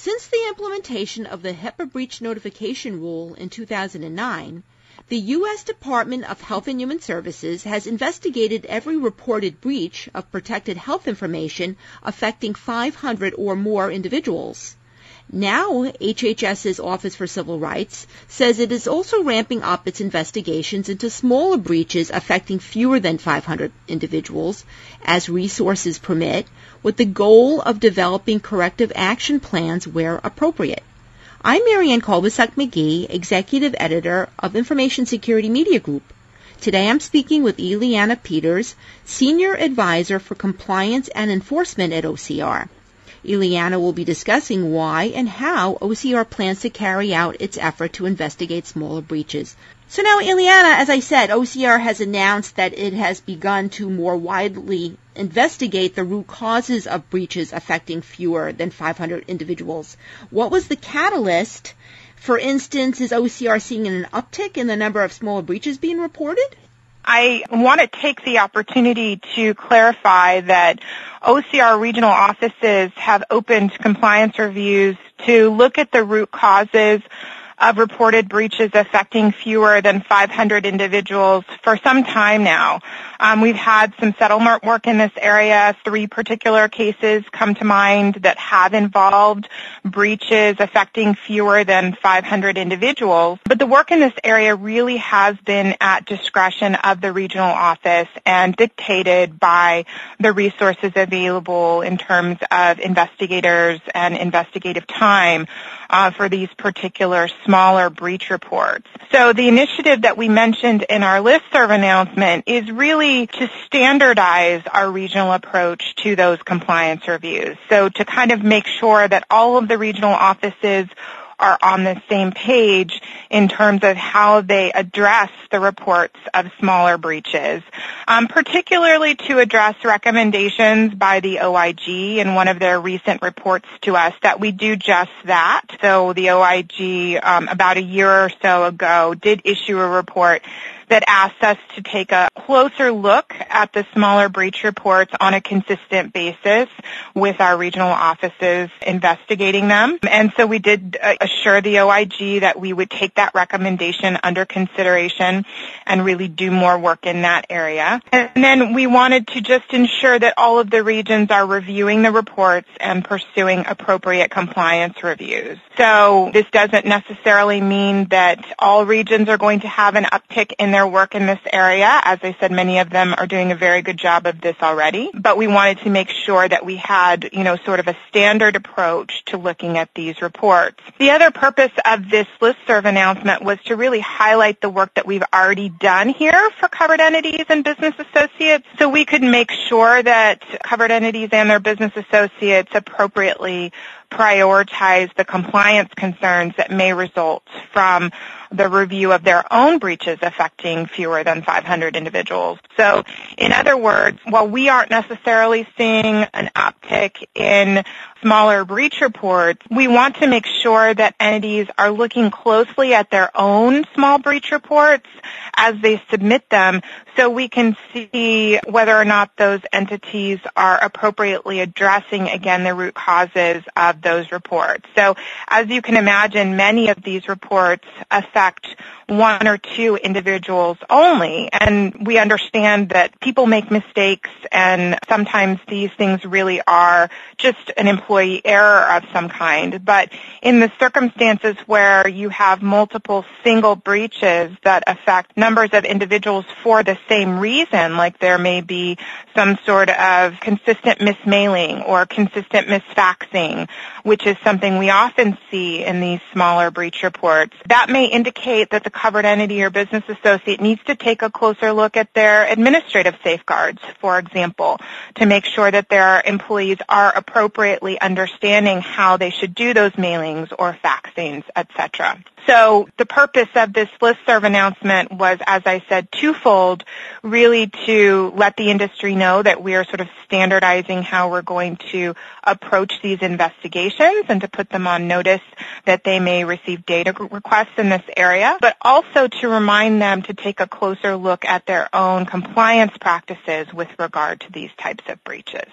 Since the implementation of the HIPAA breach notification rule in 2009, the U.S. Department of Health and Human Services has investigated every reported breach of protected health information affecting 500 or more individuals. Now, HHS's Office for Civil Rights says it is also ramping up its investigations into smaller breaches affecting fewer than 500 individuals as resources permit, with the goal of developing corrective action plans where appropriate. I'm Marianne Kolbasuk McGee, Executive Editor of Information Security Media Group. Today I'm speaking with Iliana Peters, Senior Advisor for Compliance and Enforcement at OCR. Iliana will be discussing why and how OCR plans to carry out its effort to investigate smaller breaches. So now, Iliana, as I said, OCR has announced that it has begun to more widely investigate the root causes of breaches affecting fewer than 500 individuals. What was the catalyst? For instance, is OCR seeing an uptick in the number of smaller breaches being reported? I want to take the opportunity to clarify that OCR regional offices have opened compliance reviews to look at the root causes of reported breaches affecting fewer than 500 individuals for some time now. Um, we've had some settlement work in this area. Three particular cases come to mind that have involved breaches affecting fewer than 500 individuals. But the work in this area really has been at discretion of the regional office and dictated by the resources available in terms of investigators and investigative time uh, for these particular smaller breach reports. So the initiative that we mentioned in our listserv announcement is really to standardize our regional approach to those compliance reviews. So to kind of make sure that all of the regional offices are on the same page in terms of how they address the reports of smaller breaches, um, particularly to address recommendations by the OIG in one of their recent reports to us that we do just that. So the OIG um, about a year or so ago did issue a report that asked us to take a closer look at the smaller breach reports on a consistent basis with our regional offices investigating them. And so we did uh, assure the OIG that we would take that recommendation under consideration and really do more work in that area. And then we wanted to just ensure that all of the regions are reviewing the reports and pursuing appropriate compliance reviews. So this doesn't necessarily mean that all regions are going to have an uptick in their their work in this area. As I said, many of them are doing a very good job of this already. But we wanted to make sure that we had, you know, sort of a standard approach to looking at these reports. The other purpose of this listserv announcement was to really highlight the work that we've already done here for covered entities and business associates so we could make sure that covered entities and their business associates appropriately prioritize the compliance concerns that may result from the review of their own breaches affecting fewer than 500 individuals. So in other words, while we aren't necessarily seeing an uptick in smaller breach reports, we want to make sure that entities are looking closely at their own small breach reports as they submit them so we can see whether or not those entities are appropriately addressing, again, the root causes of those reports. So as you can imagine, many of these reports affect one or two individuals only. And we understand that people make mistakes and sometimes these things really are just an employee error of some kind. But in the circumstances where you have multiple single breaches that affect numbers of individuals for the same reason, like there may be some sort of consistent mismailing or consistent misfaxing, which is something we often see in these smaller breach reports, that may indicate that the covered entity or business associate needs to take a closer look at their administrative safeguards, for example, to make sure that their employees are appropriately understanding how they should do those mailings or faxings, etc. So the purpose of this listserv announcement was, as I said, twofold, really to let the industry know that we are sort of standardizing how we're going to approach these investigations and to put them on notice that they may receive data requests in this area, but also to remind them to take a closer look at their own compliance practices with regard to these types of breaches.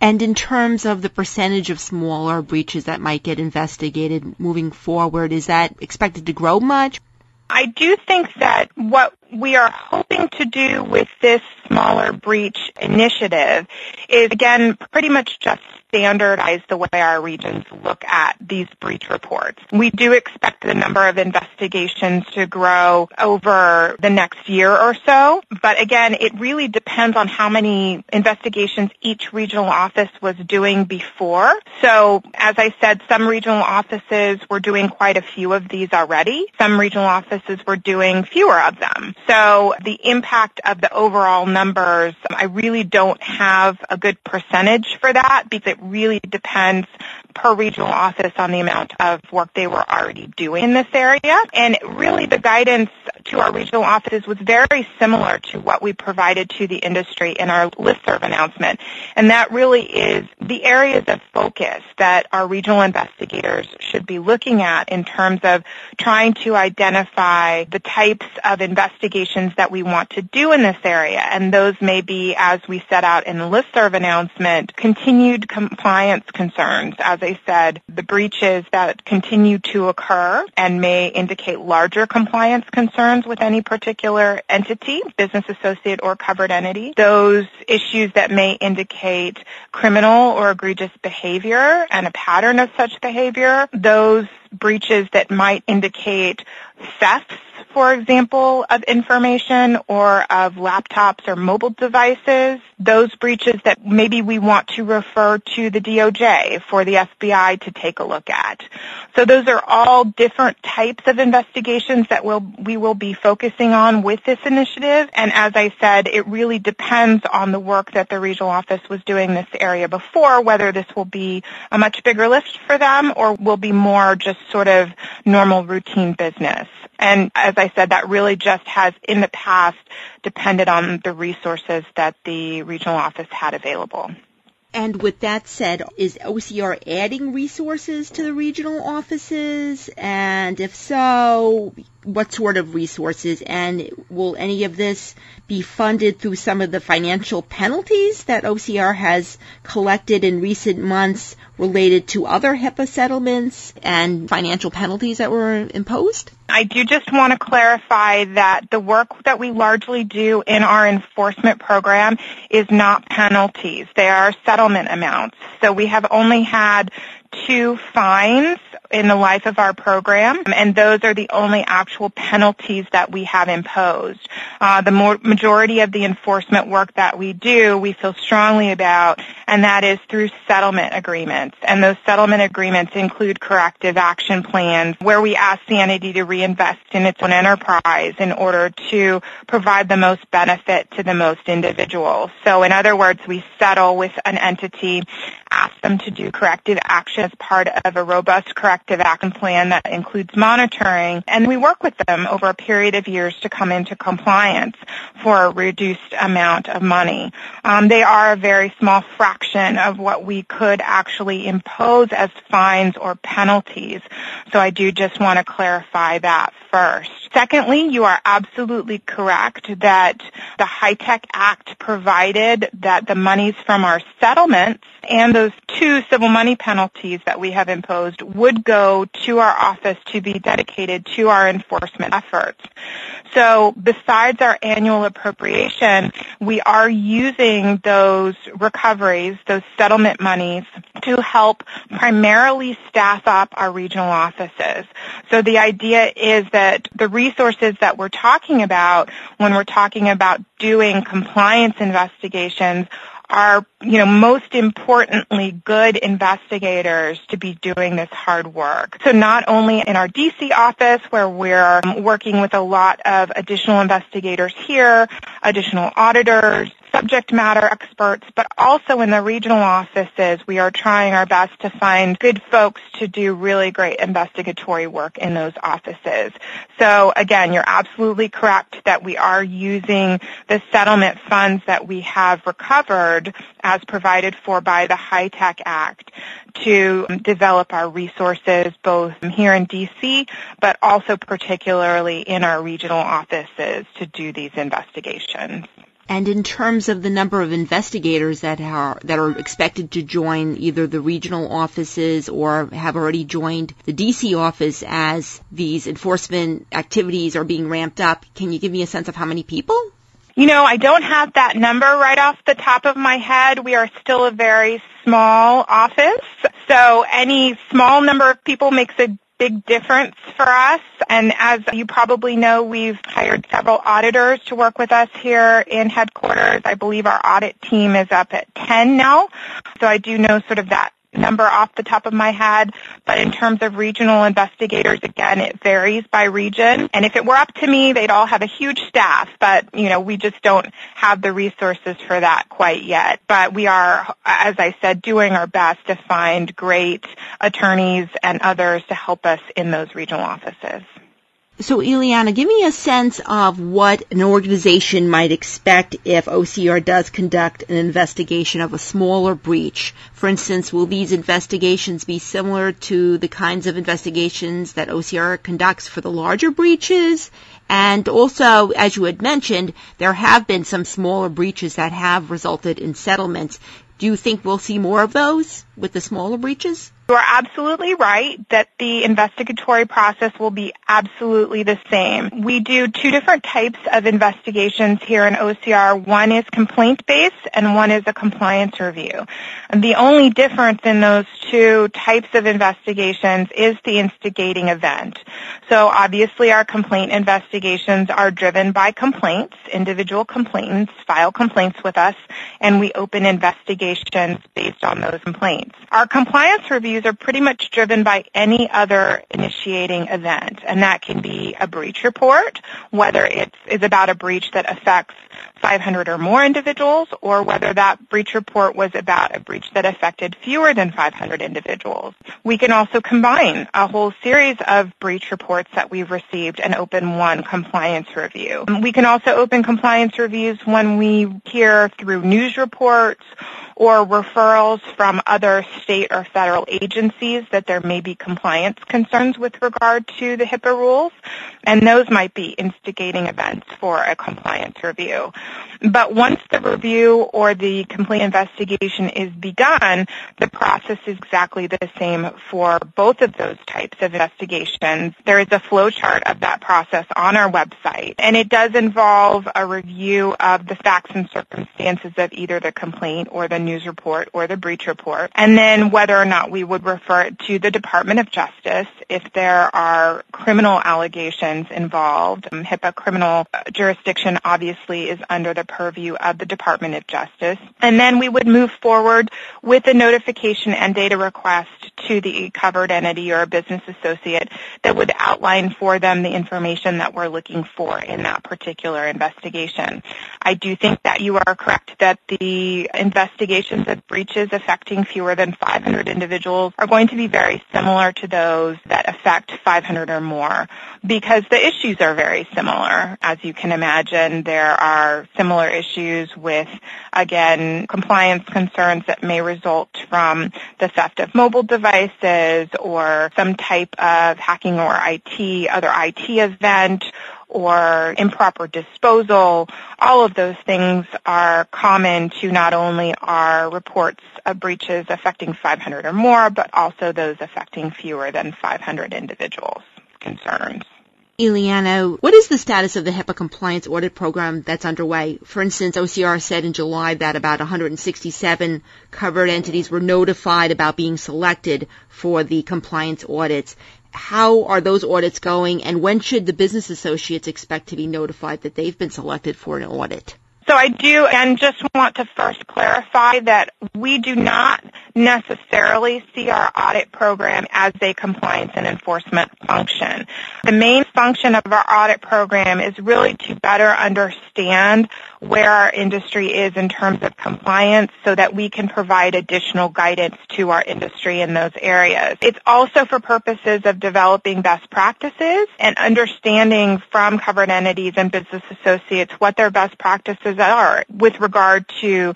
And in terms of the percentage of smaller breaches that might get investigated moving forward, is that expected to grow much? I do think that what we are hoping to do with this smaller breach initiative is again pretty much just standardize the way our regions look at these breach reports. We do expect the number of investigations to grow over the next year or so, but again, it really depends on how many investigations each regional office was doing before. So as I said, some regional offices were doing quite a few of these already. Some regional offices were doing fewer of them. So the impact of the overall numbers, I really don't have a good percentage for that because it really depends per regional office on the amount of work they were already doing in this area. And really the guidance to our regional offices was very similar to what we provided to the industry in our listserv announcement. And that really is the areas of focus that our regional investigators should be looking at in terms of trying to identify the types of investigations that we want to do in this area. And those may be, as we set out in the listserv announcement, continued compliance concerns, as I said, the breaches that continue to occur and may indicate larger compliance concerns with any particular entity, business associate or covered entity. Those issues that may indicate criminal or egregious behavior and a pattern of such behavior. Those breaches that might indicate thefts for example, of information or of laptops or mobile devices, those breaches that maybe we want to refer to the DOJ for the FBI to take a look at. So those are all different types of investigations that we'll, we will be focusing on with this initiative. And as I said, it really depends on the work that the regional office was doing this area before, whether this will be a much bigger list for them or will be more just sort of normal routine business. And as I said, that really just has in the past depended on the resources that the regional office had available. And with that said, is OCR adding resources to the regional offices? And if so, what sort of resources? And will any of this be funded through some of the financial penalties that OCR has collected in recent months related to other HIPAA settlements and financial penalties that were imposed? I do just want to clarify that the work that we largely do in our enforcement program is not penalties. They are settlement amounts. So we have only had two fines in the life of our program, and those are the only actual penalties that we have imposed. Uh, the more, majority of the enforcement work that we do, we feel strongly about, and that is through settlement agreements. And those settlement agreements include corrective action plans where we ask the entity to reinvest in its own enterprise in order to provide the most benefit to the most individuals. So in other words, we settle with an entity, ask them to do corrective action as part of a robust corrective action plan that includes monitoring, and we work with them over a period of years to come into compliance for a reduced amount of money. Um, they are a very small fraction of what we could actually impose as fines or penalties. So I do just want to clarify that first. Secondly, you are absolutely correct that the HITECH Act provided that the monies from our settlements and those two civil money penalties that we have imposed would go to our office to be dedicated to our enforcement efforts. So besides our annual appropriation, we are using those recoveries, those settlement monies, to help primarily staff up our regional offices. So the idea is that the resources that we're talking about when we're talking about doing compliance investigations are, you know, most importantly, good investigators to be doing this hard work. So not only in our DC office where we're working with a lot of additional investigators here, additional auditors, subject matter experts, but also in the regional offices, we are trying our best to find good folks to do really great investigatory work in those offices. So again, you're absolutely correct that we are using the settlement funds that we have recovered as provided for by the HITECH Act to develop our resources both here in DC, but also particularly in our regional offices to do these investigations. And in terms of the number of investigators that are that are expected to join either the regional offices or have already joined the DC office as these enforcement activities are being ramped up, can you give me a sense of how many people? You know, I don't have that number right off the top of my head. We are still a very small office, so any small number of people makes a big difference for us. And as you probably know, we've hired several auditors to work with us here in headquarters. I believe our audit team is up at 10 now. So I do know sort of that number off the top of my head, but in terms of regional investigators, again, it varies by region. And if it were up to me, they'd all have a huge staff, but, you know, we just don't have the resources for that quite yet. But we are, as I said, doing our best to find great attorneys and others to help us in those regional offices. So, Iliana, give me a sense of what an organization might expect if OCR does conduct an investigation of a smaller breach. For instance, will these investigations be similar to the kinds of investigations that OCR conducts for the larger breaches? And also, as you had mentioned, there have been some smaller breaches that have resulted in settlements. Do you think we'll see more of those with the smaller breaches? You are absolutely right that the investigatory process will be absolutely the same. We do two different types of investigations here in OCR. One is complaint-based and one is a compliance review. The only difference in those two types of investigations is the instigating event. So obviously our complaint investigations are driven by complaints. Individual complainants file complaints with us and we open investigations based on those complaints. Our compliance review are pretty much driven by any other initiating event, and that can be a breach report, whether it is about a breach that affects 500 or more individuals, or whether that breach report was about a breach that affected fewer than 500 individuals. We can also combine a whole series of breach reports that we've received and open one compliance review. We can also open compliance reviews when we hear through news reports or referrals from other state or federal agencies that there may be compliance concerns with regard to the HIPAA rules, and those might be instigating events for a compliance review. But once the review or the complaint investigation is begun, the process is exactly the same for both of those types of investigations. There is a flowchart of that process on our website, and it does involve a review of the facts and circumstances of either the complaint or the news report or the breach report, and then whether or not we would refer it to the Department of Justice if there are criminal allegations involved. Um, HIPAA criminal jurisdiction obviously is under the purview of the Department of Justice. And then we would move forward with a notification and data request to the covered entity or a business associate that would outline for them the information that we're looking for in that particular investigation. I do think that you are correct that the investigations of breaches affecting fewer than 500 individuals are going to be very similar to those that affect 500 or more because the issues are very similar. As you can imagine, there are similar issues with, again, compliance concerns that may result from the theft of mobile devices or some type of hacking or IT, other IT event or improper disposal, all of those things are common to not only our reports of breaches affecting 500 or more, but also those affecting fewer than 500 individuals concerns. Iliana, what is the status of the HIPAA compliance audit program that's underway? For instance, OCR said in July that about 167 covered entities were notified about being selected for the compliance audits. How are those audits going, and when should the business associates expect to be notified that they've been selected for an audit? So I do, and just want to first clarify that we do not necessarily see our audit program as a compliance and enforcement function. The main function of our audit program is really to better understand where our industry is in terms of compliance so that we can provide additional guidance to our industry in those areas. It's also for purposes of developing best practices and understanding from covered entities and business associates what their best practices are with regard to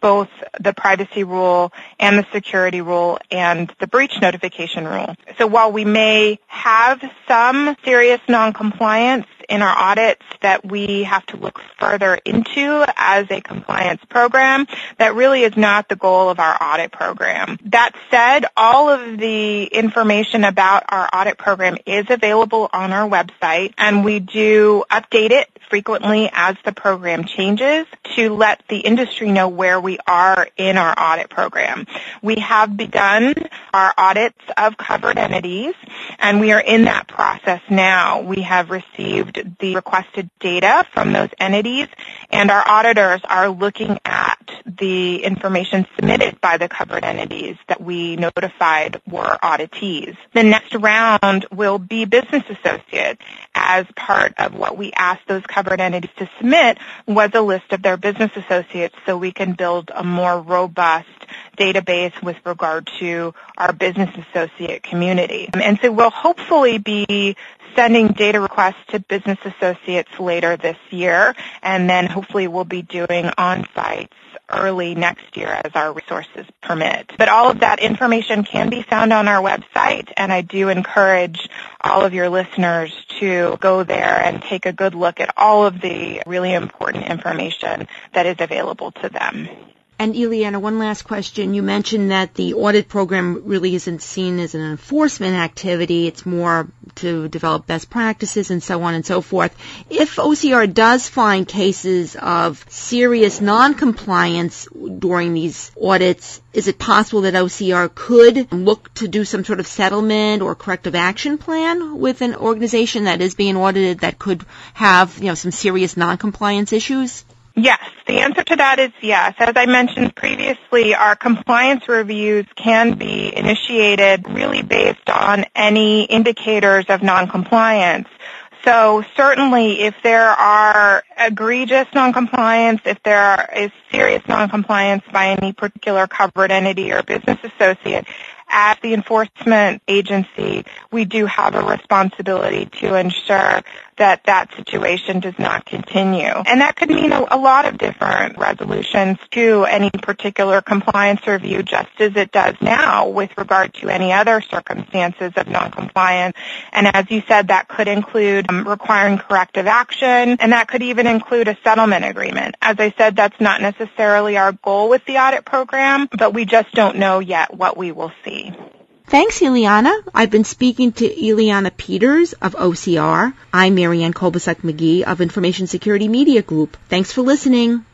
both the privacy rule and the security rule and the breach notification rule. So while we may have some serious noncompliance, in our audits that we have to look further into as a compliance program. That really is not the goal of our audit program. That said, all of the information about our audit program is available on our website and we do update it frequently as the program changes to let the industry know where we are in our audit program. We have begun our audits of covered entities and we are in that process now. We have received the requested data from those entities and our auditors are looking at the information submitted by the covered entities that we notified were auditees. The next round will be business associates as part of what we asked those covered entities to submit was a list of their business associates so we can build a more robust database with regard to our business associate community. And so we'll hopefully be sending data requests to business associates later this year, and then hopefully we'll be doing on-sites early next year as our resources permit. But all of that information can be found on our website, and I do encourage all of your listeners to go there and take a good look at all of the really important information that is available to them. And Iliana, one last question. You mentioned that the audit program really isn't seen as an enforcement activity. It's more to develop best practices and so on and so forth. If OCR does find cases of serious noncompliance during these audits, is it possible that OCR could look to do some sort of settlement or corrective action plan with an organization that is being audited that could have, you know, some serious noncompliance issues? Yes, the answer to that is yes. As I mentioned previously, our compliance reviews can be initiated really based on any indicators of noncompliance. So certainly if there are egregious noncompliance, if there is serious noncompliance by any particular covered entity or business associate, as the enforcement agency, we do have a responsibility to ensure that that situation does not continue. And that could mean a, a, lot of different resolutions to any particular compliance review, just as it does now with regard to any other circumstances of noncompliance. And as you said, that could include um, requiring corrective action, and that could even include a settlement agreement. As I said, that's not necessarily our goal with the audit program, but we just don't know yet what we will see. Thanks, Iliana. I've been speaking to Iliana Peters of OCR. I'm Marianne Kolbasuk McGee of Information Security Media Group. Thanks for listening.